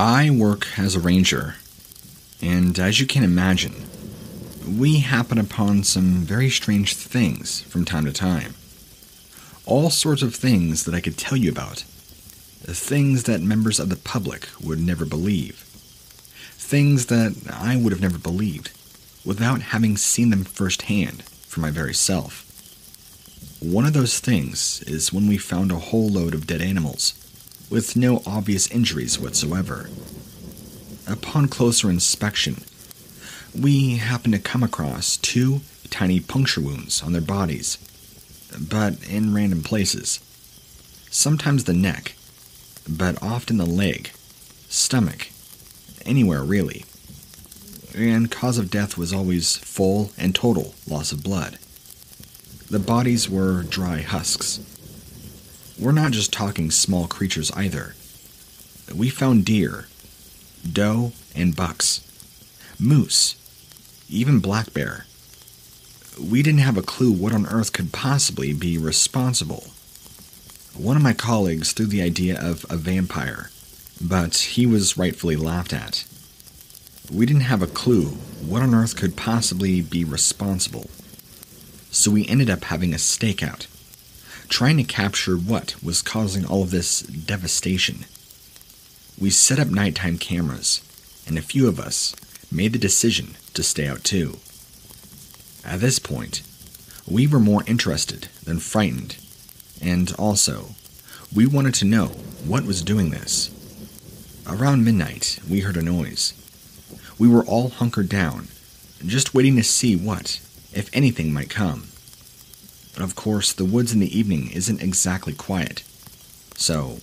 I work as a ranger, and as you can imagine, we happen upon some very strange things from time to time. All sorts of things that I could tell you about. Things that members of the public would never believe. Things that I would have never believed without having seen them firsthand for my very self. One of those things is when we found a whole load of dead animals with no obvious injuries whatsoever. Upon closer inspection, we happened to come across two tiny puncture wounds on their bodies, but in random places. Sometimes the neck, but often the leg, stomach, anywhere really. And cause of death was always full and total loss of blood. The bodies were dry husks. We're not just talking small creatures either. We found deer, doe, and bucks, moose, even black bear. We didn't have a clue what on earth could possibly be responsible. One of my colleagues threw the idea of a vampire, but he was rightfully laughed at. We didn't have a clue what on earth could possibly be responsible. So we ended up having a stakeout, trying to capture what was causing all of this devastation. We set up nighttime cameras, and a few of us made the decision to stay out too. At this point, we were more interested than frightened, and also, we wanted to know what was doing this. Around midnight, we heard a noise. We were all hunkered down, just waiting to see what, if anything, might come. Of course, the woods in the evening isn't exactly quiet, so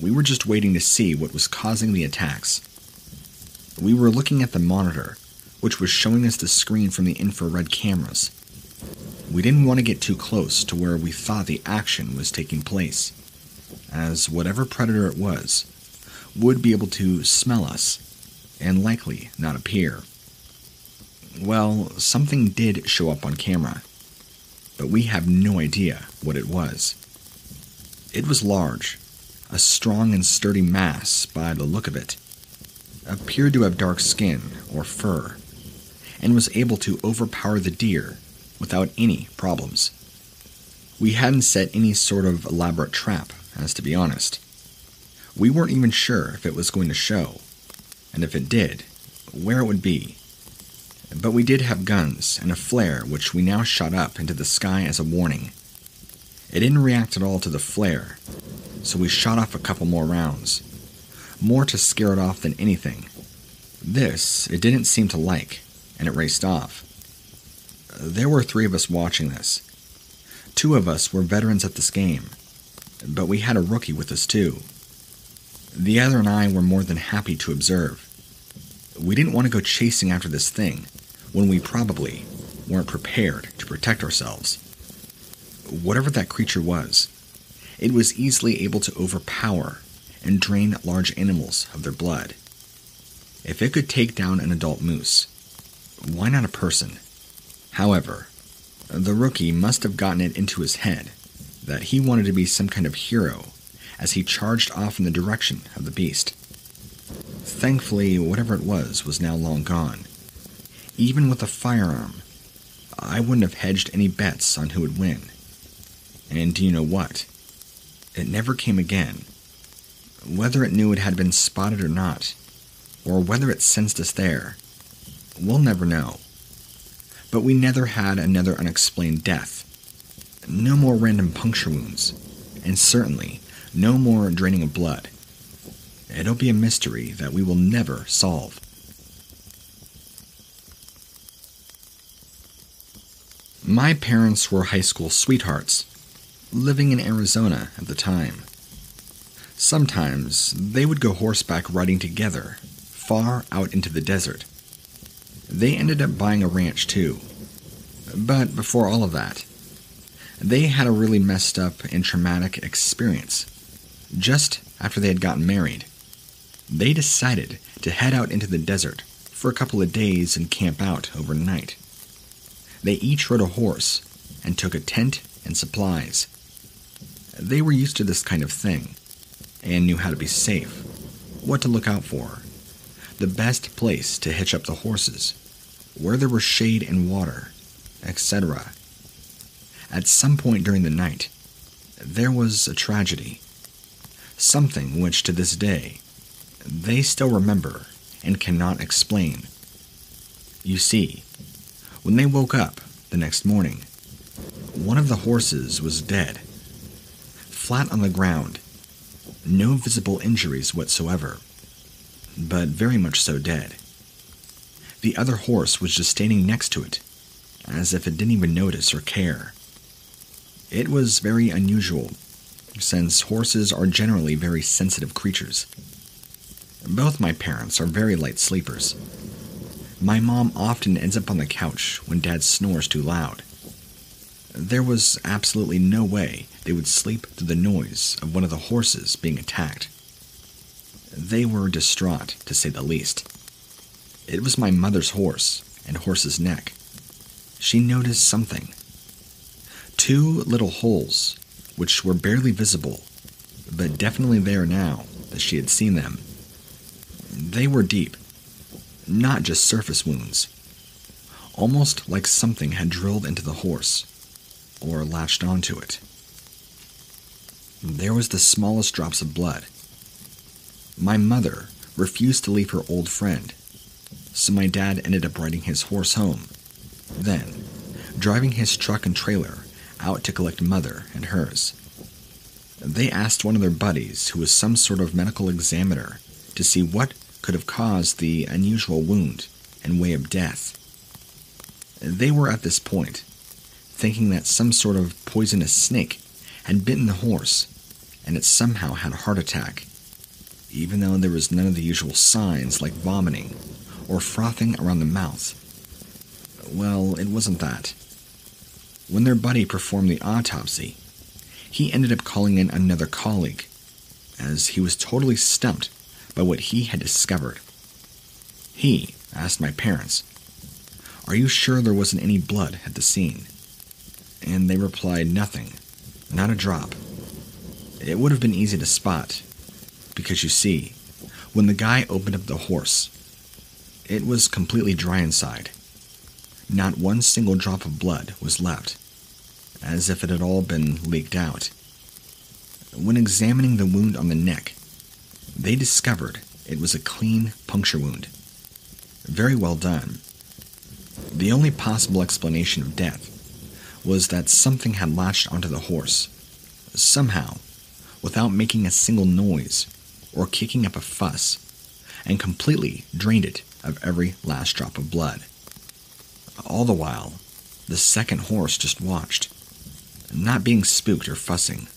we were just waiting to see what was causing the attacks. We were looking at the monitor, which was showing us the screen from the infrared cameras. We didn't want to get too close to where we thought the action was taking place, as whatever predator it was would be able to smell us and likely not appear. Well, something did show up on camera, but we have no idea what it was. It was large, a strong and sturdy mass by the look of it appeared to have dark skin or fur, and was able to overpower the deer without any problems. We hadn't set any sort of elaborate trap, as to be honest. We weren't even sure if it was going to show, and if it did, where it would be. But we did have guns and a flare which we now shot up into the sky as a warning. It didn't react at all to the flare, so we shot off a couple more rounds more to scare it off than anything. This it didn't seem to like, and it raced off. There were three of us watching this. Two of us were veterans at this game, but we had a rookie with us too. The other and I were more than happy to observe. We didn't want to go chasing after this thing when we probably weren't prepared to protect ourselves. Whatever that creature was, it was easily able to overpower and drain large animals of their blood. If it could take down an adult moose, why not a person? However, the rookie must have gotten it into his head that he wanted to be some kind of hero as he charged off in the direction of the beast. Thankfully, whatever it was was now long gone. Even with a firearm, I wouldn't have hedged any bets on who would win. And do you know what? It never came again whether it knew it had been spotted or not, or whether it sensed us there, we'll never know. But we never had another unexplained death. No more random puncture wounds, and certainly no more draining of blood. It'll be a mystery that we will never solve. My parents were high school sweethearts, living in Arizona at the time. Sometimes they would go horseback riding together, far out into the desert. They ended up buying a ranch too. But before all of that, they had a really messed up and traumatic experience. Just after they had gotten married, they decided to head out into the desert for a couple of days and camp out overnight. They each rode a horse and took a tent and supplies. They were used to this kind of thing and knew how to be safe. what to look out for, the best place to hitch up the horses, where there was shade and water, etc. At some point during the night, there was a tragedy. Something which, to this day, they still remember and cannot explain. You see, when they woke up the next morning, one of the horses was dead, flat on the ground, no visible injuries whatsoever, but very much so dead. The other horse was just standing next to it, as if it didn't even notice or care. It was very unusual, since horses are generally very sensitive creatures. Both my parents are very light sleepers. My mom often ends up on the couch when dad snores too loud. There was absolutely no way they would sleep through the noise of one of the horses being attacked. They were distraught, to say the least. It was my mother's horse and horse's neck. She noticed something two little holes, which were barely visible, but definitely there now that she had seen them. They were deep, not just surface wounds, almost like something had drilled into the horse or latched onto it. There was the smallest drops of blood. My mother refused to leave her old friend, so my dad ended up riding his horse home. Then, driving his truck and trailer out to collect Mother and hers. They asked one of their buddies, who was some sort of medical examiner, to see what could have caused the unusual wound and way of death. They were at this point, thinking that some sort of poisonous snake had bitten the horse and it somehow had a heart attack, even though there was none of the usual signs like vomiting or frothing around the mouth. Well, it wasn't that. When their buddy performed the autopsy, he ended up calling in another colleague, as he was totally stumped by what he had discovered. He asked my parents, Are you sure there wasn't any blood at the scene? And they replied, Nothing, not a drop. It would have been easy to spot, because you see, when the guy opened up the horse, it was completely dry inside. Not one single drop of blood was left as if it had all been leaked out. When examining the wound on the neck, they discovered it was a clean puncture wound. Very well done. The only possible explanation of death was that something had latched onto the horse, somehow, without making a single noise or kicking up a fuss, and completely drained it of every last drop of blood. All the while, the second horse just watched not being spooked or fussing.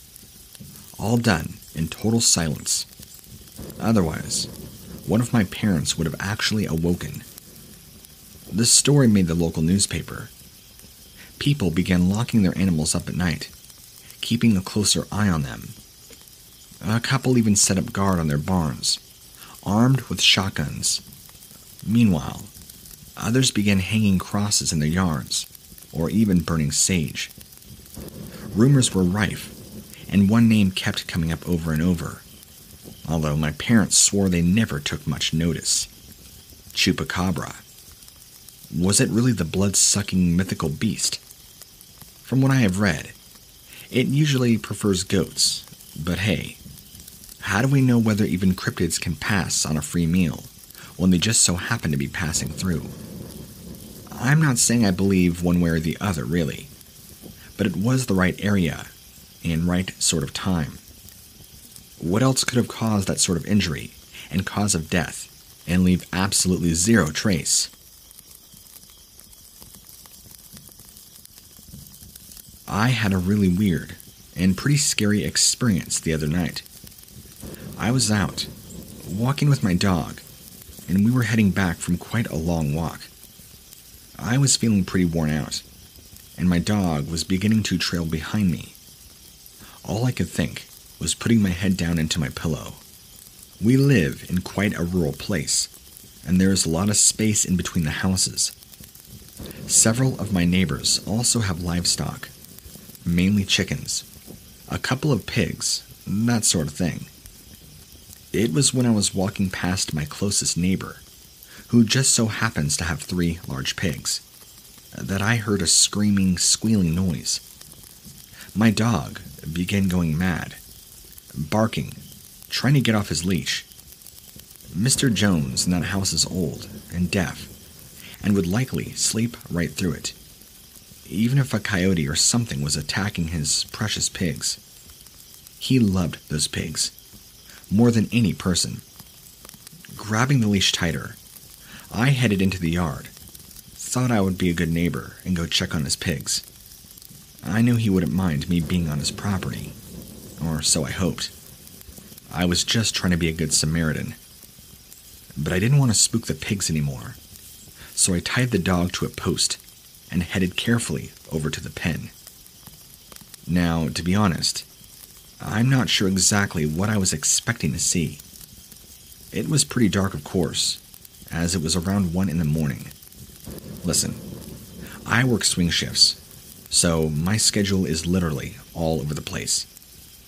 All done in total silence. Otherwise, one of my parents would have actually awoken. This story made the local newspaper. People began locking their animals up at night, keeping a closer eye on them. A couple even set up guard on their barns, armed with shotguns. Meanwhile, others began hanging crosses in their yards, or even burning sage rumors were rife, and one name kept coming up over and over, although my parents swore they never took much notice Chupacabra. Was it really the blood sucking mythical beast? From what I have read, it usually prefers goats, but hey, how do we know whether even cryptids can pass on a free meal when they just so happen to be passing through? I'm not saying I believe one way or the other, really but it was the right area and right sort of time. What else could have caused that sort of injury and cause of death and leave absolutely zero trace? I had a really weird and pretty scary experience the other night. I was out, walking with my dog, and we were heading back from quite a long walk. I was feeling pretty worn out and my dog was beginning to trail behind me. All I could think was putting my head down into my pillow. We live in quite a rural place, and there is a lot of space in between the houses. Several of my neighbors also have livestock, mainly chickens, a couple of pigs, that sort of thing. It was when I was walking past my closest neighbor, who just so happens to have three large pigs, that I heard a screaming, squealing noise. My dog began going mad, barking, trying to get off his leash. Mr. Jones in that house is old and deaf and would likely sleep right through it, even if a coyote or something was attacking his precious pigs. He loved those pigs more than any person. Grabbing the leash tighter, I headed into the yard, thought I would be a good neighbor and go check on his pigs. I knew he wouldn't mind me being on his property, or so I hoped. I was just trying to be a good Samaritan. But I didn't want to spook the pigs anymore, so I tied the dog to a post and headed carefully over to the pen. Now, to be honest, I'm not sure exactly what I was expecting to see. It was pretty dark, of course, as it was around 1 in the morning. Listen, I work swing shifts, so my schedule is literally all over the place.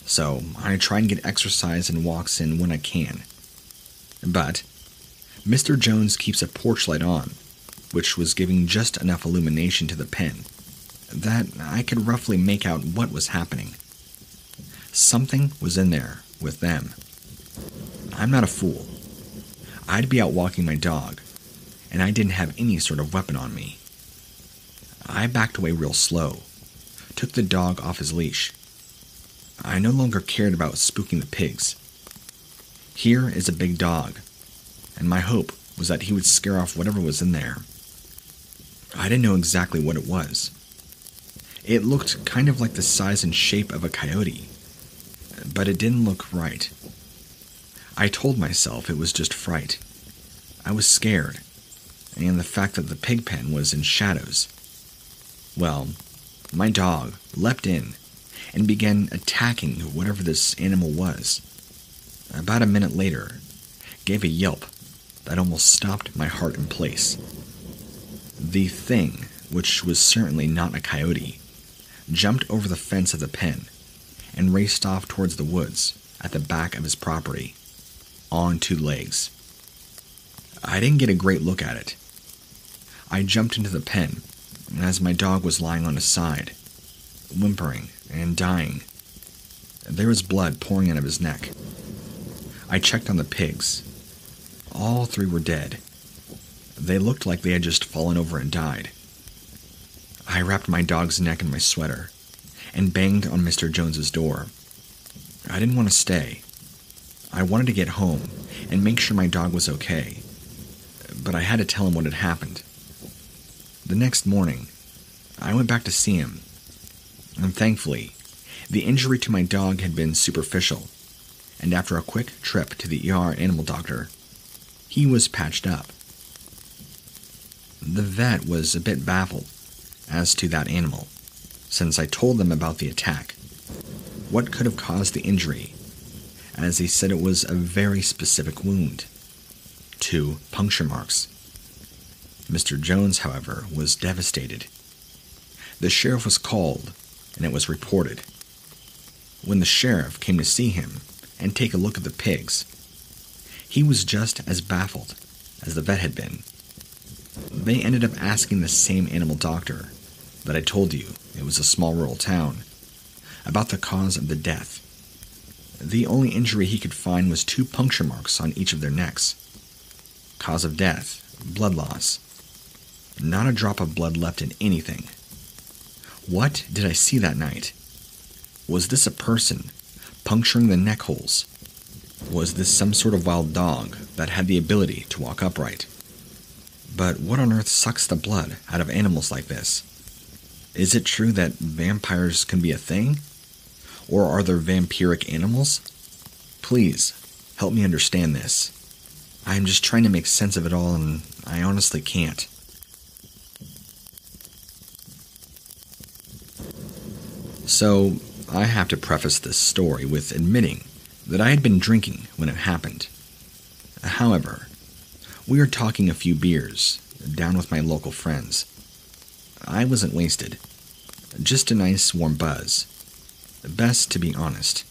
So I try and get exercise and walks in when I can. But Mr. Jones keeps a porch light on, which was giving just enough illumination to the pen that I could roughly make out what was happening. Something was in there with them. I'm not a fool. I'd be out walking my dog, and I didn't have any sort of weapon on me. I backed away real slow, took the dog off his leash. I no longer cared about spooking the pigs. Here is a big dog, and my hope was that he would scare off whatever was in there. I didn't know exactly what it was. It looked kind of like the size and shape of a coyote, but it didn't look right. I told myself it was just fright. I was scared, and the fact that the pig pen was in shadows. Well, my dog leapt in and began attacking whatever this animal was. About a minute later, gave a yelp that almost stopped my heart in place. The thing, which was certainly not a coyote, jumped over the fence of the pen and raced off towards the woods at the back of his property on two legs. I didn't get a great look at it. I jumped into the pen, and as my dog was lying on his side, whimpering and dying, there was blood pouring out of his neck. I checked on the pigs. All three were dead. They looked like they had just fallen over and died. I wrapped my dog's neck in my sweater and banged on Mr. Jones's door. I didn't want to stay. I wanted to get home and make sure my dog was okay, but I had to tell him what had happened. The next morning, I went back to see him, and thankfully, the injury to my dog had been superficial, and after a quick trip to the ER animal doctor, he was patched up. The vet was a bit baffled as to that animal since I told them about the attack. What could have caused the injury? As he said it was a very specific wound. Two puncture marks. Mr. Jones, however, was devastated. The sheriff was called, and it was reported. When the sheriff came to see him and take a look at the pigs, he was just as baffled as the vet had been. They ended up asking the same animal doctor that I told you it was a small rural town, about the cause of the death. The only injury he could find was two puncture marks on each of their necks. Cause of death blood loss. Not a drop of blood left in anything. What did I see that night? Was this a person puncturing the neck holes? Was this some sort of wild dog that had the ability to walk upright? But what on earth sucks the blood out of animals like this? Is it true that vampires can be a thing? Or are there vampiric animals? Please, help me understand this. I am just trying to make sense of it all, and I honestly can't. So, I have to preface this story with admitting that I had been drinking when it happened. However, we were talking a few beers, down with my local friends. I wasn't wasted. Just a nice warm buzz. Best to be honest.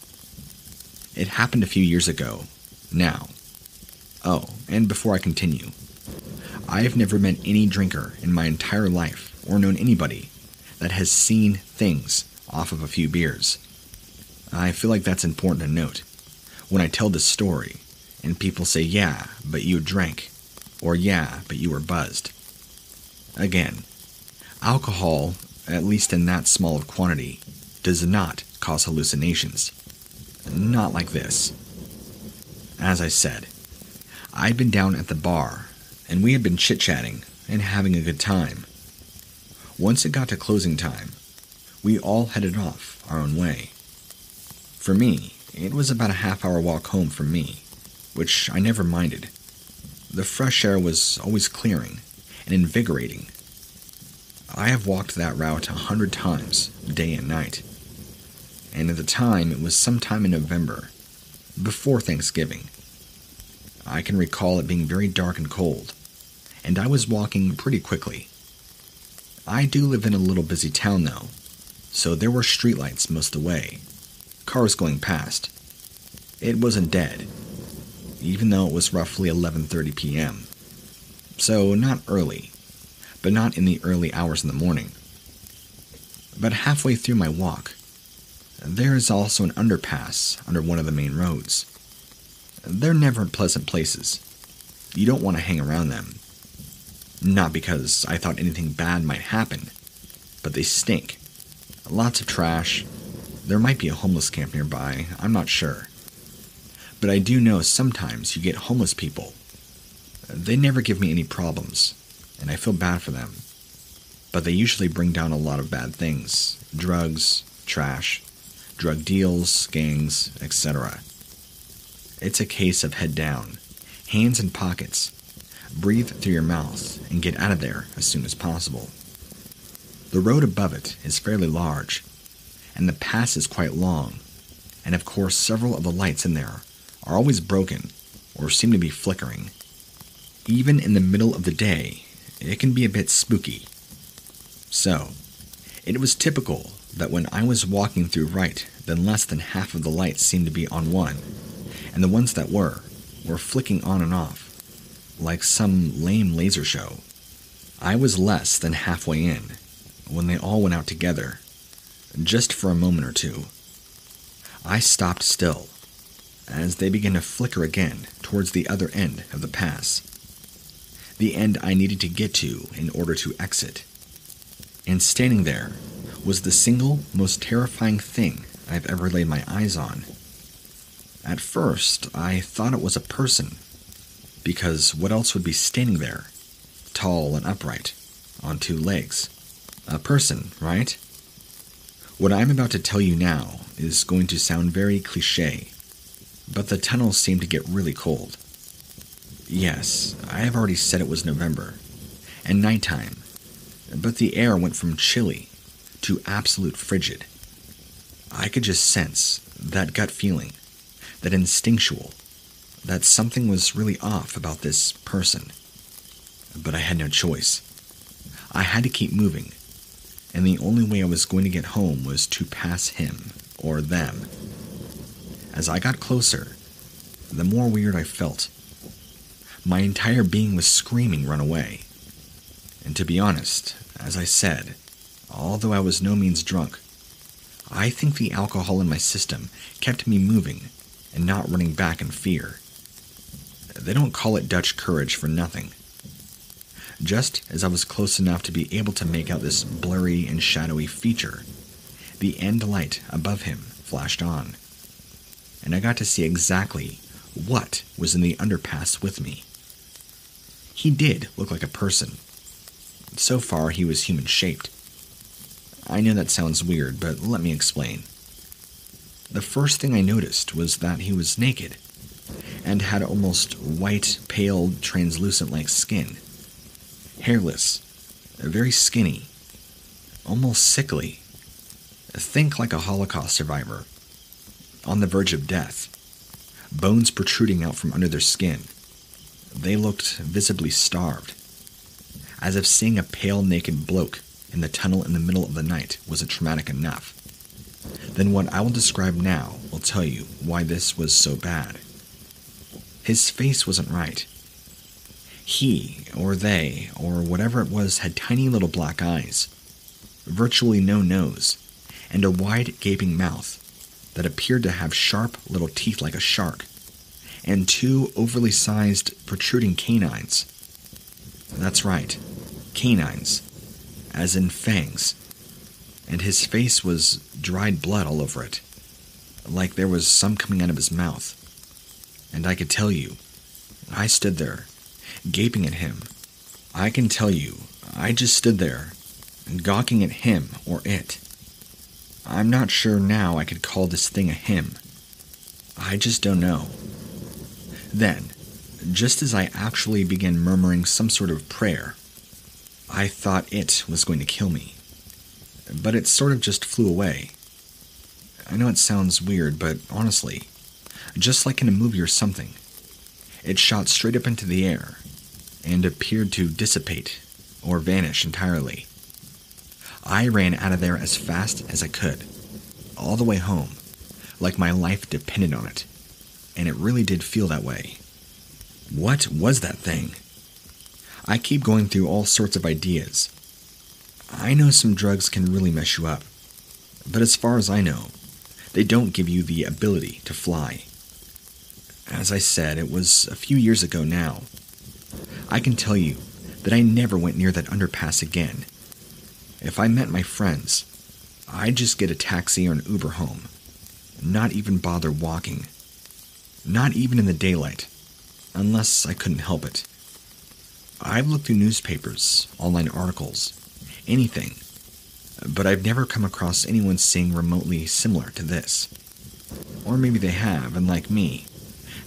It happened a few years ago, Now, oh, and before I continue, I have never met any drinker in my entire life or known anybody that has seen things off of a few beers. I feel like that's important to note when I tell this story and people say, yeah, but you drank, or yeah, but you were buzzed. Again, alcohol, at least in that small of quantity, does not cause hallucinations. Not like this. As I said, I'd been down at the bar, and we had been chit chatting and having a good time. Once it got to closing time, we all headed off our own way. For me, it was about a half hour walk home from me, which I never minded. The fresh air was always clearing and invigorating. I have walked that route a hundred times, day and night. And at the time, it was sometime in November, before Thanksgiving. I can recall it being very dark and cold, and I was walking pretty quickly. I do live in a little busy town, though, so there were streetlights most of the way, cars going past. It wasn't dead, even though it was roughly 11:30 p.m. So not early, but not in the early hours in the morning. But halfway through my walk, there is also an underpass under one of the main roads. They're never pleasant places. You don't want to hang around them. Not because I thought anything bad might happen, but they stink. Lots of trash. There might be a homeless camp nearby, I'm not sure. But I do know sometimes you get homeless people. They never give me any problems, and I feel bad for them. But they usually bring down a lot of bad things drugs, trash, drug deals, gangs, etc. It's a case of head down, hands in pockets, breathe through your mouth, and get out of there as soon as possible. The road above it is fairly large, and the pass is quite long, and of course, several of the lights in there are always broken or seem to be flickering. Even in the middle of the day, it can be a bit spooky. So, it was typical that when I was walking through right, then less than half of the lights seemed to be on one, and the ones that were, were flicking on and off, like some lame laser show. I was less than halfway in when they all went out together, just for a moment or two. I stopped still as they began to flicker again towards the other end of the pass, the end I needed to get to in order to exit. And standing there was the single most terrifying thing I've ever laid my eyes on. At first, I thought it was a person because what else would be standing there, tall and upright, on two legs? A person, right? What I'm about to tell you now is going to sound very cliche, but the tunnels seem to get really cold. Yes, I have already said it was November, and nighttime, but the air went from chilly to absolute frigid. I could just sense that gut feeling, that instinctual, that something was really off about this person. But I had no choice. I had to keep moving, and the only way I was going to get home was to pass him or them. As I got closer, the more weird I felt. My entire being was screaming, run away. And to be honest, as I said, although I was no means drunk, I think the alcohol in my system kept me moving and not running back in fear. They don't call it Dutch courage for nothing. Just as I was close enough to be able to make out this blurry and shadowy feature, the end light above him flashed on, and I got to see exactly what was in the underpass with me. He did look like a person. So far, he was human shaped. I know that sounds weird, but let me explain. The first thing I noticed was that he was naked and had almost white, pale, translucent like skin. Hairless, very skinny, almost sickly. Think like a Holocaust survivor, on the verge of death, bones protruding out from under their skin. They looked visibly starved, as if seeing a pale, naked bloke in the tunnel in the middle of the night wasn't traumatic enough. Then what I will describe now will tell you why this was so bad. His face wasn't right. He, or they, or whatever it was, had tiny little black eyes, virtually no nose, and a wide gaping mouth that appeared to have sharp little teeth like a shark, and two overly sized protruding canines. That's right, canines, as in fangs, and his face was dried blood all over it, like there was some coming out of his mouth. And I could tell you, I stood there gaping at him. I can tell you, I just stood there, gawking at him or it. I'm not sure now I could call this thing a him. I just don't know. Then, just as I actually began murmuring some sort of prayer, I thought it was going to kill me. But it sort of just flew away. I know it sounds weird, but honestly, just like in a movie or something, it shot straight up into the air and appeared to dissipate or vanish entirely. I ran out of there as fast as I could, all the way home, like my life depended on it, and it really did feel that way. What was that thing? I keep going through all sorts of ideas. I know some drugs can really mess you up, but as far as I know, they don't give you the ability to fly. As I said, it was a few years ago now, I can tell you that I never went near that underpass again. If I met my friends, I'd just get a taxi or an Uber home, not even bother walking. Not even in the daylight, unless I couldn't help it. I've looked through newspapers, online articles, anything, but I've never come across anyone saying remotely similar to this. Or maybe they have, and like me,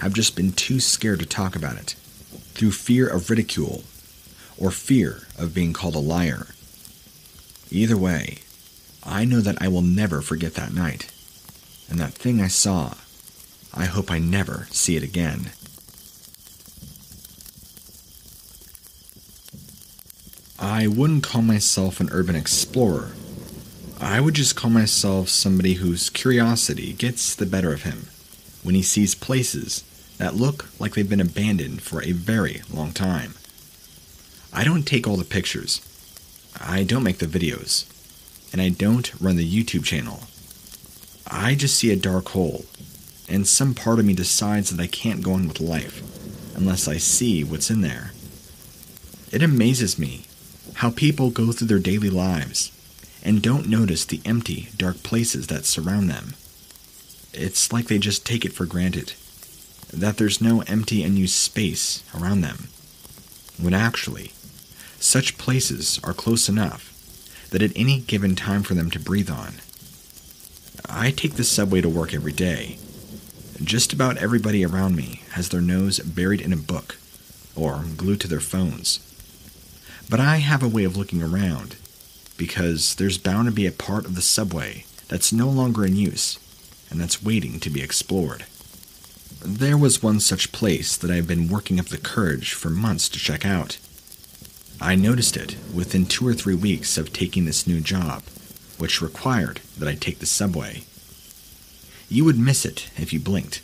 have just been too scared to talk about it through fear of ridicule or fear of being called a liar. Either way, I know that I will never forget that night. And that thing I saw, I hope I never see it again. I wouldn't call myself an urban explorer. I would just call myself somebody whose curiosity gets the better of him when he sees places that look like they've been abandoned for a very long time. I don't take all the pictures, I don't make the videos, and I don't run the YouTube channel. I just see a dark hole, and some part of me decides that I can't go on with life unless I see what's in there. It amazes me how people go through their daily lives and don't notice the empty, dark places that surround them. It's like they just take it for granted that there's no empty unused space around them, when actually, such places are close enough that at any given time for them to breathe on. I take the subway to work every day. Just about everybody around me has their nose buried in a book or glued to their phones. But I have a way of looking around because there's bound to be a part of the subway that's no longer in use and that's waiting to be explored. There was one such place that I had been working up the courage for months to check out. I noticed it within two or three weeks of taking this new job, which required that I take the subway. You would miss it if you blinked.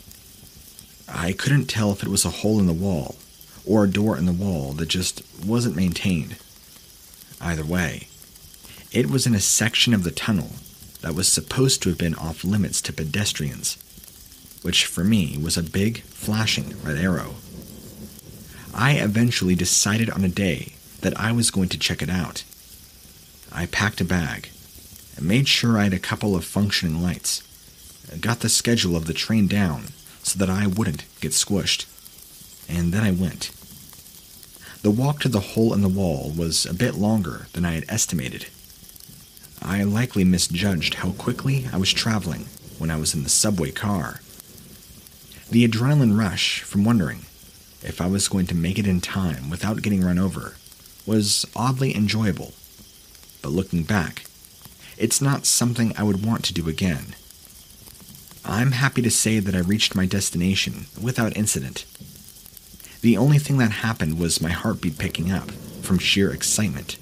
I couldn't tell if it was a hole in the wall or a door in the wall that just wasn't maintained. Either way, it was in a section of the tunnel that was supposed to have been off limits to pedestrians which for me was a big, flashing red arrow. I eventually decided on a day that I was going to check it out. I packed a bag and made sure I had a couple of functioning lights, got the schedule of the train down so that I wouldn't get squished, and then I went. The walk to the hole in the wall was a bit longer than I had estimated. I likely misjudged how quickly I was traveling when I was in the subway car. The adrenaline rush from wondering if I was going to make it in time without getting run over was oddly enjoyable. But looking back, it's not something I would want to do again. I'm happy to say that I reached my destination without incident. The only thing that happened was my heartbeat picking up from sheer excitement.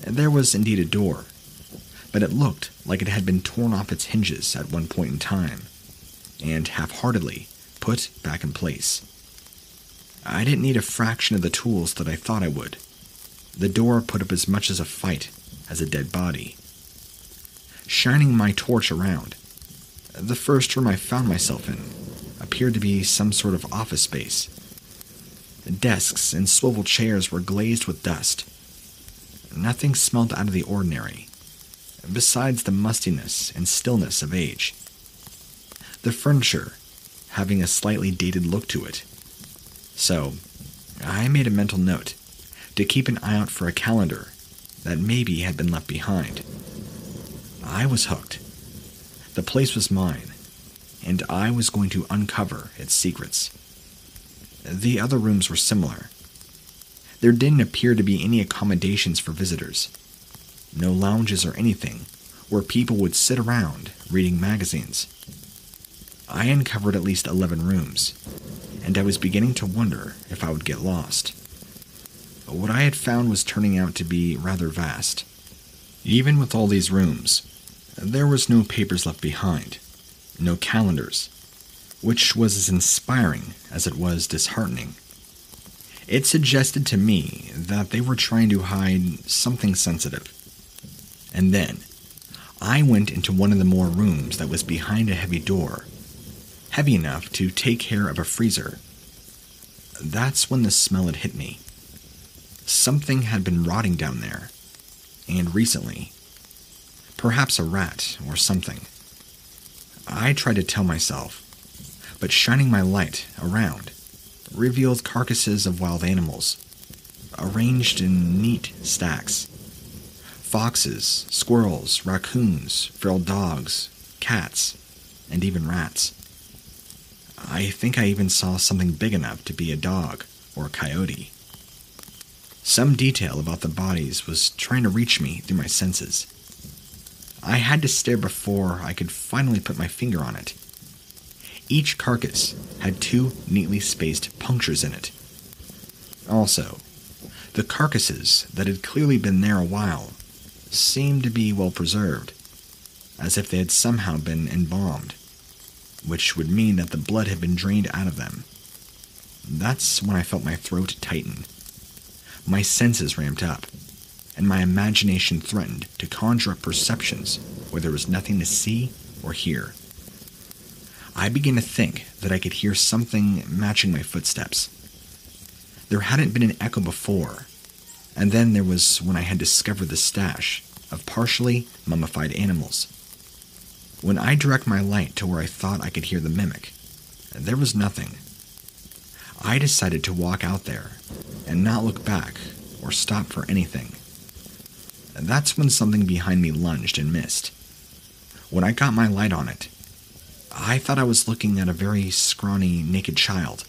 There was indeed a door, but it looked like it had been torn off its hinges at one point in time and half heartedly put back in place. I didn't need a fraction of the tools that I thought I would. The door put up as much as a fight as a dead body. Shining my torch around, the first room I found myself in appeared to be some sort of office space. Desks and swivel chairs were glazed with dust. Nothing smelled out of the ordinary, besides the mustiness and stillness of age. The furniture having a slightly dated look to it. So, I made a mental note to keep an eye out for a calendar that maybe had been left behind. I was hooked. The place was mine, and I was going to uncover its secrets. The other rooms were similar. There didn't appear to be any accommodations for visitors. No lounges or anything where people would sit around reading magazines. I uncovered at least 11 rooms, and I was beginning to wonder if I would get lost. But What I had found was turning out to be rather vast. Even with all these rooms, there was no papers left behind, no calendars, which was as inspiring as it was disheartening. It suggested to me that they were trying to hide something sensitive. And then, I went into one of the more rooms that was behind a heavy door, heavy enough to take care of a freezer. That's when the smell had hit me. Something had been rotting down there, and recently. Perhaps a rat or something. I tried to tell myself, but shining my light around revealed carcasses of wild animals, arranged in neat stacks. Foxes, squirrels, raccoons, feral dogs, cats, and even rats. I think I even saw something big enough to be a dog or a coyote. Some detail about the bodies was trying to reach me through my senses. I had to stare before I could finally put my finger on it. Each carcass had two neatly spaced punctures in it. Also, the carcasses that had clearly been there a while seemed to be well preserved, as if they had somehow been embalmed, which would mean that the blood had been drained out of them. That's when I felt my throat tighten. My senses ramped up and my imagination threatened to conjure up perceptions where there was nothing to see or hear. I began to think that I could hear something matching my footsteps. There hadn't been an echo before, and then there was when I had discovered the stash of partially mummified animals. When I direct my light to where I thought I could hear the mimic, there was nothing. I decided to walk out there and not look back or stop for anything. That's when something behind me lunged and missed. When I got my light on it, I thought I was looking at a very scrawny, naked child.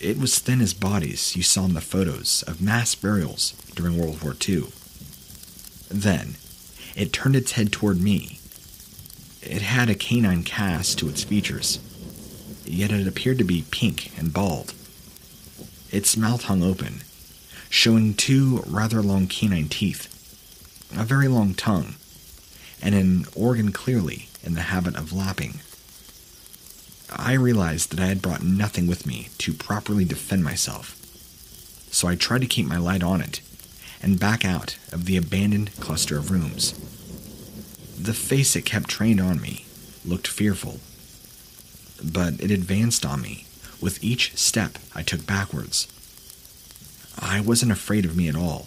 It was thin as bodies you saw in the photos of mass burials during World War II. Then, it turned its head toward me. It had a canine cast to its features, yet it appeared to be pink and bald. Its mouth hung open, showing two rather long canine teeth a very long tongue, and an organ clearly in the habit of lapping. I realized that I had brought nothing with me to properly defend myself, so I tried to keep my light on it and back out of the abandoned cluster of rooms. The face it kept trained on me looked fearful, but it advanced on me with each step I took backwards. I wasn't afraid of me at all.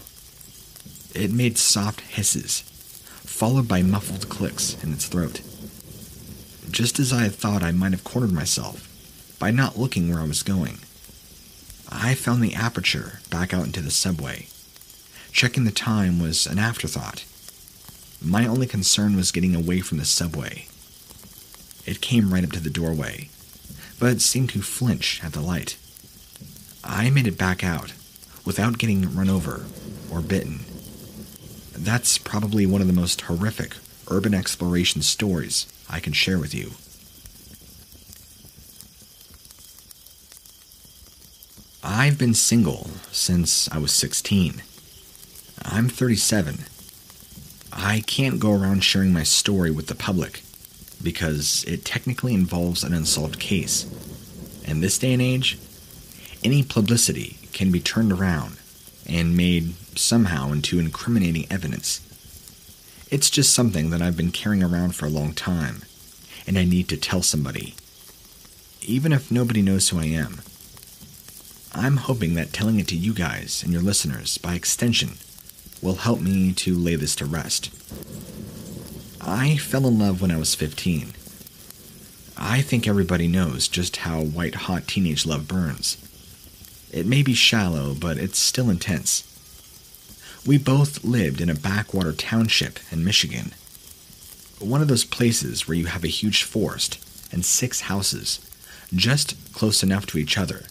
It made soft hisses, followed by muffled clicks in its throat. Just as I had thought I might have cornered myself by not looking where I was going, I found the aperture back out into the subway. Checking the time was an afterthought. My only concern was getting away from the subway. It came right up to the doorway, but seemed to flinch at the light. I made it back out without getting run over or bitten. That's probably one of the most horrific urban exploration stories I can share with you. I've been single since I was 16. I'm 37. I can't go around sharing my story with the public because it technically involves an unsolved case, In this day and age, any publicity can be turned around and made somehow into incriminating evidence. It's just something that I've been carrying around for a long time, and I need to tell somebody. Even if nobody knows who I am. I'm hoping that telling it to you guys and your listeners, by extension, will help me to lay this to rest. I fell in love when I was 15. I think everybody knows just how white hot teenage love burns. It may be shallow, but it's still intense. We both lived in a backwater township in Michigan. One of those places where you have a huge forest and six houses, just close enough to each other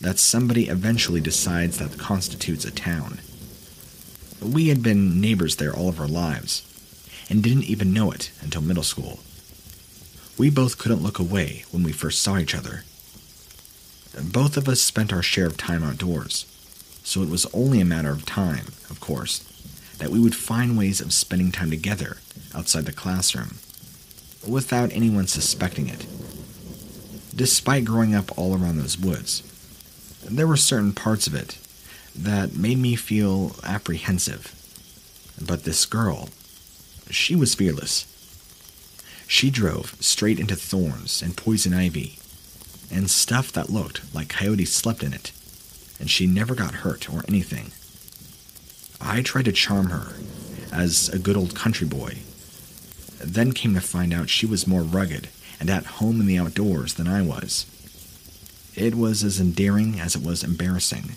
that somebody eventually decides that constitutes a town. We had been neighbors there all of our lives, and didn't even know it until middle school. We both couldn't look away when we first saw each other. Both of us spent our share of time outdoors, so it was only a matter of time, of course, that we would find ways of spending time together outside the classroom, without anyone suspecting it. Despite growing up all around those woods, there were certain parts of it that made me feel apprehensive. But this girl, she was fearless. She drove straight into thorns and poison ivy and stuff that looked like coyotes slept in it, and she never got hurt or anything. I tried to charm her as a good old country boy, then came to find out she was more rugged and at home in the outdoors than I was. It was as endearing as it was embarrassing.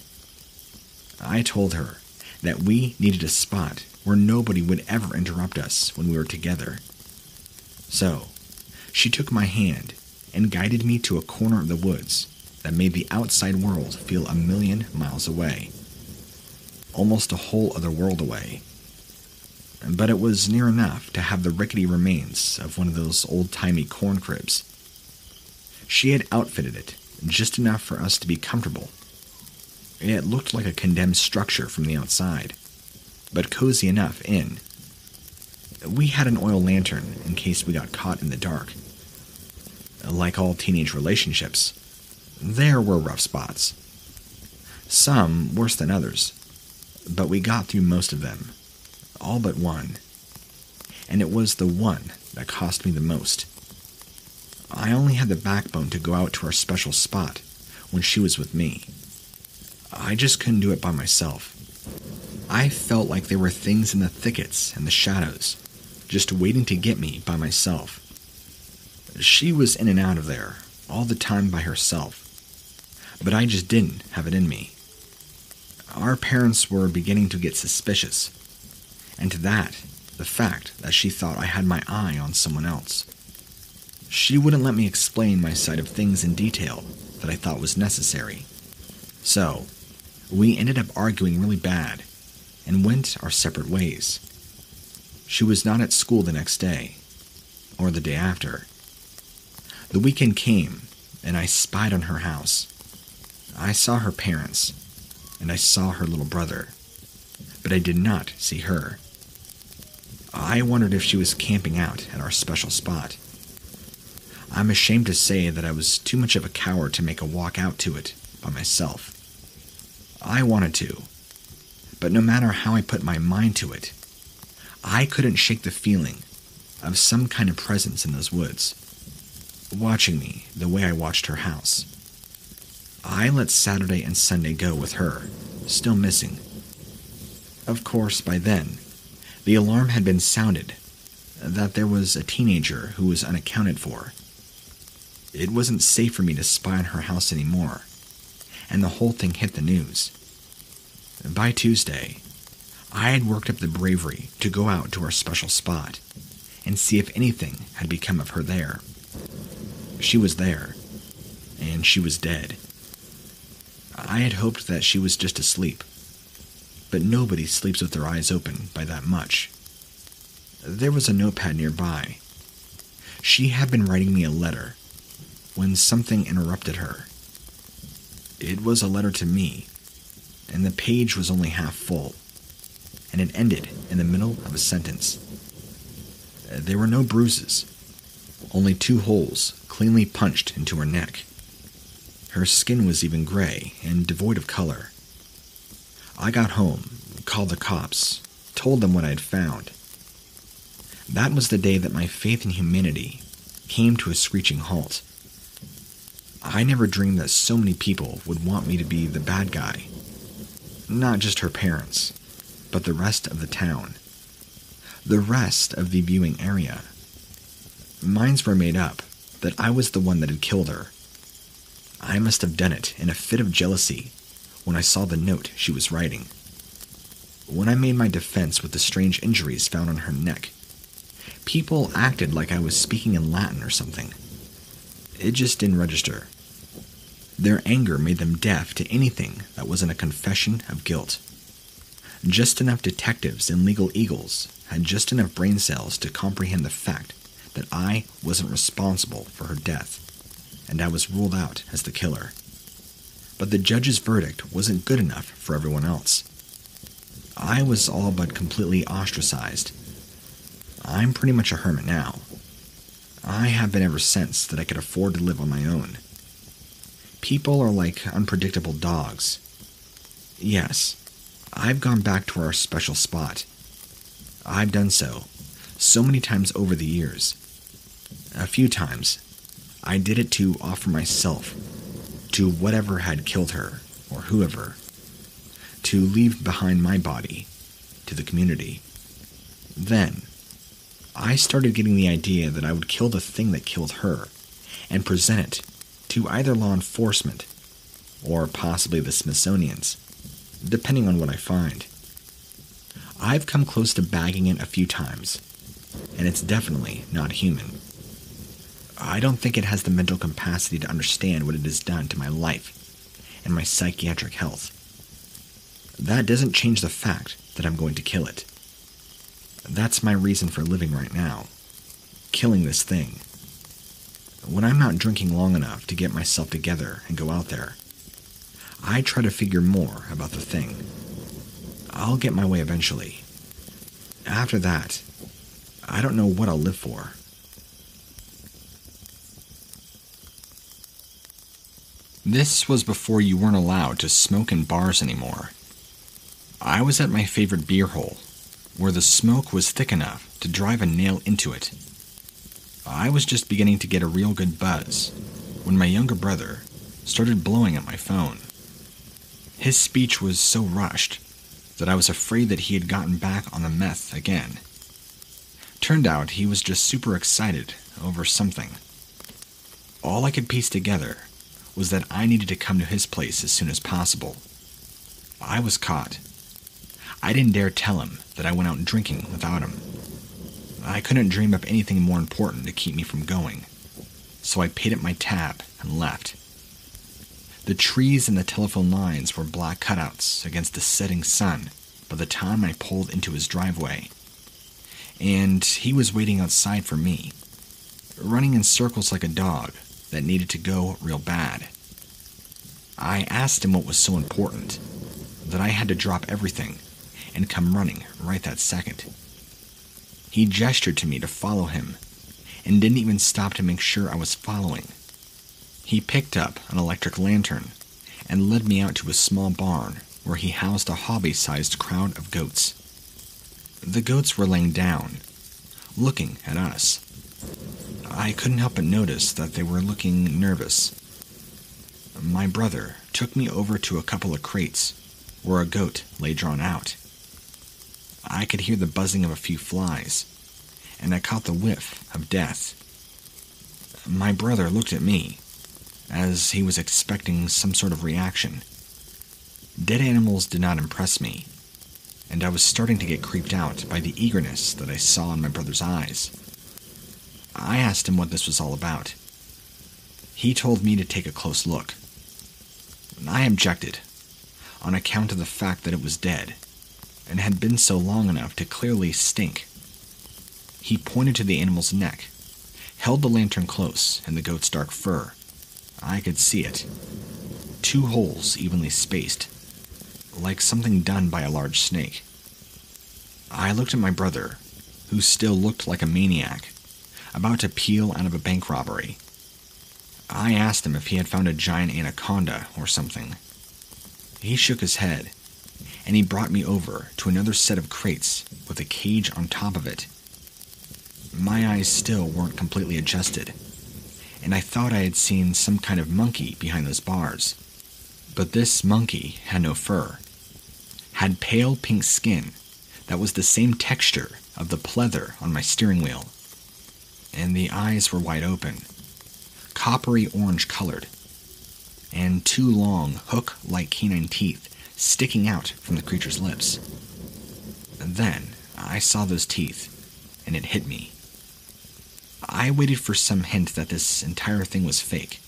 I told her that we needed a spot where nobody would ever interrupt us when we were together. So, she took my hand and guided me to a corner of the woods that made the outside world feel a million miles away. Almost a whole other world away. But it was near enough to have the rickety remains of one of those old timey corn cribs. She had outfitted it just enough for us to be comfortable. It looked like a condemned structure from the outside, but cozy enough in. We had an oil lantern in case we got caught in the dark like all teenage relationships, there were rough spots. Some worse than others, but we got through most of them, all but one. And it was the one that cost me the most. I only had the backbone to go out to our special spot when she was with me. I just couldn't do it by myself. I felt like there were things in the thickets and the shadows, just waiting to get me by myself. She was in and out of there all the time by herself, but I just didn't have it in me. Our parents were beginning to get suspicious, and to that, the fact that she thought I had my eye on someone else. She wouldn't let me explain my side of things in detail that I thought was necessary. So, we ended up arguing really bad and went our separate ways. She was not at school the next day, or the day after. The weekend came, and I spied on her house. I saw her parents, and I saw her little brother, but I did not see her. I wondered if she was camping out at our special spot. I'm ashamed to say that I was too much of a coward to make a walk out to it by myself. I wanted to, but no matter how I put my mind to it, I couldn't shake the feeling of some kind of presence in those woods watching me the way I watched her house. I let Saturday and Sunday go with her, still missing. Of course, by then, the alarm had been sounded that there was a teenager who was unaccounted for. It wasn't safe for me to spy on her house anymore, and the whole thing hit the news. By Tuesday, I had worked up the bravery to go out to our special spot and see if anything had become of her there. She was there, and she was dead. I had hoped that she was just asleep, but nobody sleeps with their eyes open by that much. There was a notepad nearby. She had been writing me a letter when something interrupted her. It was a letter to me, and the page was only half full, and it ended in the middle of a sentence. There were no bruises, only two holes cleanly punched into her neck. Her skin was even gray and devoid of color. I got home, called the cops, told them what I had found. That was the day that my faith in humanity came to a screeching halt. I never dreamed that so many people would want me to be the bad guy. Not just her parents, but the rest of the town. The rest of the viewing area. Minds were made up that I was the one that had killed her. I must have done it in a fit of jealousy when I saw the note she was writing. When I made my defense with the strange injuries found on her neck, people acted like I was speaking in Latin or something. It just didn't register. Their anger made them deaf to anything that wasn't a confession of guilt. Just enough detectives and legal eagles had just enough brain cells to comprehend the fact that I wasn't responsible for her death, and I was ruled out as the killer. But the judge's verdict wasn't good enough for everyone else. I was all but completely ostracized. I'm pretty much a hermit now. I have been ever since that I could afford to live on my own. People are like unpredictable dogs. Yes, I've gone back to our special spot. I've done so so many times over the years. A few times, I did it to offer myself to whatever had killed her or whoever to leave behind my body to the community. Then, I started getting the idea that I would kill the thing that killed her and present it to either law enforcement or possibly the Smithsonian's, depending on what I find. I've come close to bagging it a few times, and it's definitely not human. I don't think it has the mental capacity to understand what it has done to my life and my psychiatric health. That doesn't change the fact that I'm going to kill it. That's my reason for living right now killing this thing. When I'm not drinking long enough to get myself together and go out there, I try to figure more about the thing. I'll get my way eventually. After that, I don't know what I'll live for. This was before you weren't allowed to smoke in bars anymore. I was at my favorite beer hole, where the smoke was thick enough to drive a nail into it. I was just beginning to get a real good buzz when my younger brother started blowing at my phone. His speech was so rushed that I was afraid that he had gotten back on the meth again. Turned out he was just super excited over something. All I could piece together was that I needed to come to his place as soon as possible. I was caught I didn't dare tell him that I went out drinking without him. I couldn't dream up anything more important to keep me from going, so I paid up my tab and left. The trees and the telephone lines were black cutouts against the setting sun by the time I pulled into his driveway. And he was waiting outside for me, running in circles like a dog that needed to go real bad. I asked him what was so important that I had to drop everything and come running right that second. He gestured to me to follow him and didn't even stop to make sure I was following. He picked up an electric lantern and led me out to a small barn where he housed a hobby sized crowd of goats. The goats were laying down, looking at us. I couldn't help but notice that they were looking nervous. My brother took me over to a couple of crates where a goat lay drawn out. I could hear the buzzing of a few flies, and I caught the whiff of death. My brother looked at me, as he was expecting some sort of reaction. Dead animals did not impress me, and I was starting to get creeped out by the eagerness that I saw in my brother's eyes. I asked him what this was all about. He told me to take a close look. I objected, on account of the fact that it was dead and had been so long enough to clearly stink. He pointed to the animal's neck, held the lantern close and the goat's dark fur. I could see it. Two holes evenly spaced, like something done by a large snake. I looked at my brother, who still looked like a maniac, about to peel out of a bank robbery. I asked him if he had found a giant anaconda or something. He shook his head, and he brought me over to another set of crates with a cage on top of it. My eyes still weren't completely adjusted, and I thought I had seen some kind of monkey behind those bars. But this monkey had no fur, had pale pink skin that was the same texture of the pleather on my steering wheel, and the eyes were wide open, coppery orange colored, and two long, hook like canine teeth sticking out from the creature's lips. And then I saw those teeth, and it hit me. I waited for some hint that this entire thing was fake.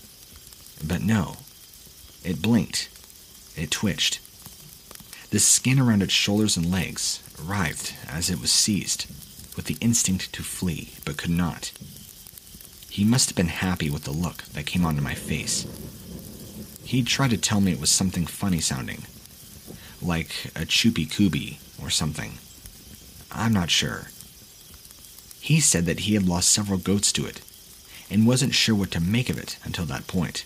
But no. It blinked. It twitched. The skin around its shoulders and legs writhed as it was seized, with the instinct to flee, but could not. He must have been happy with the look that came onto my face. He'd tried to tell me it was something funny sounding, like a choopy cooby or something. I'm not sure. He said that he had lost several goats to it and wasn't sure what to make of it until that point.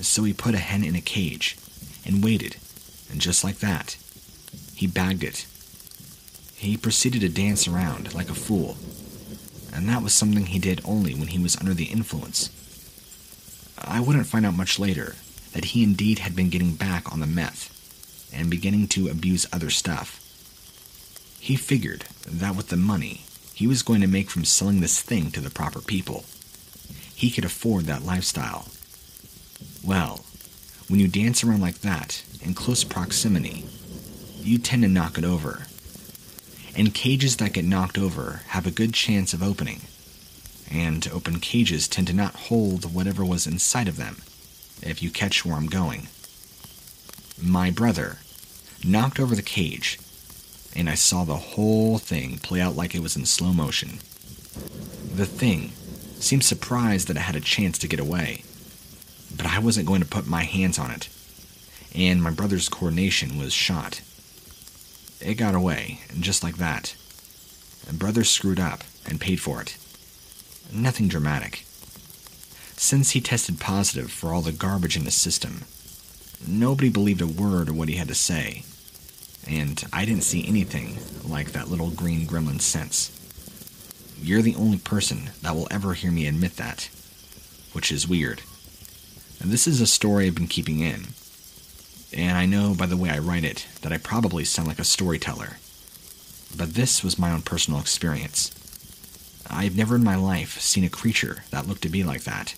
So he put a hen in a cage and waited, and just like that, he bagged it. He proceeded to dance around like a fool, and that was something he did only when he was under the influence. I wouldn't find out much later that he indeed had been getting back on the meth and beginning to abuse other stuff. He figured that with the money he was going to make from selling this thing to the proper people, he could afford that lifestyle. Well, when you dance around like that in close proximity, you tend to knock it over. And cages that get knocked over have a good chance of opening. And open cages tend to not hold whatever was inside of them, if you catch where I'm going. My brother knocked over the cage, and I saw the whole thing play out like it was in slow motion. The thing seemed surprised that it had a chance to get away, but I wasn't going to put my hands on it, and my brother's coordination was shot. It got away, and just like that. Brother screwed up and paid for it. Nothing dramatic. Since he tested positive for all the garbage in his system, nobody believed a word of what he had to say, and I didn't see anything like that little green gremlin sense. You're the only person that will ever hear me admit that, which is weird. And this is a story I've been keeping in, and I know by the way I write it that I probably sound like a storyteller. But this was my own personal experience. I've never in my life seen a creature that looked to be like that.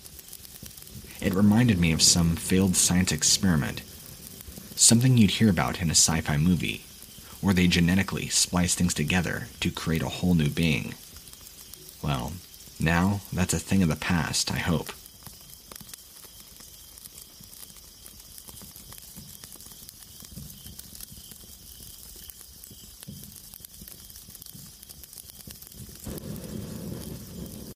It reminded me of some failed science experiment, something you'd hear about in a sci fi movie, where they genetically splice things together to create a whole new being. Well, now that's a thing of the past, I hope.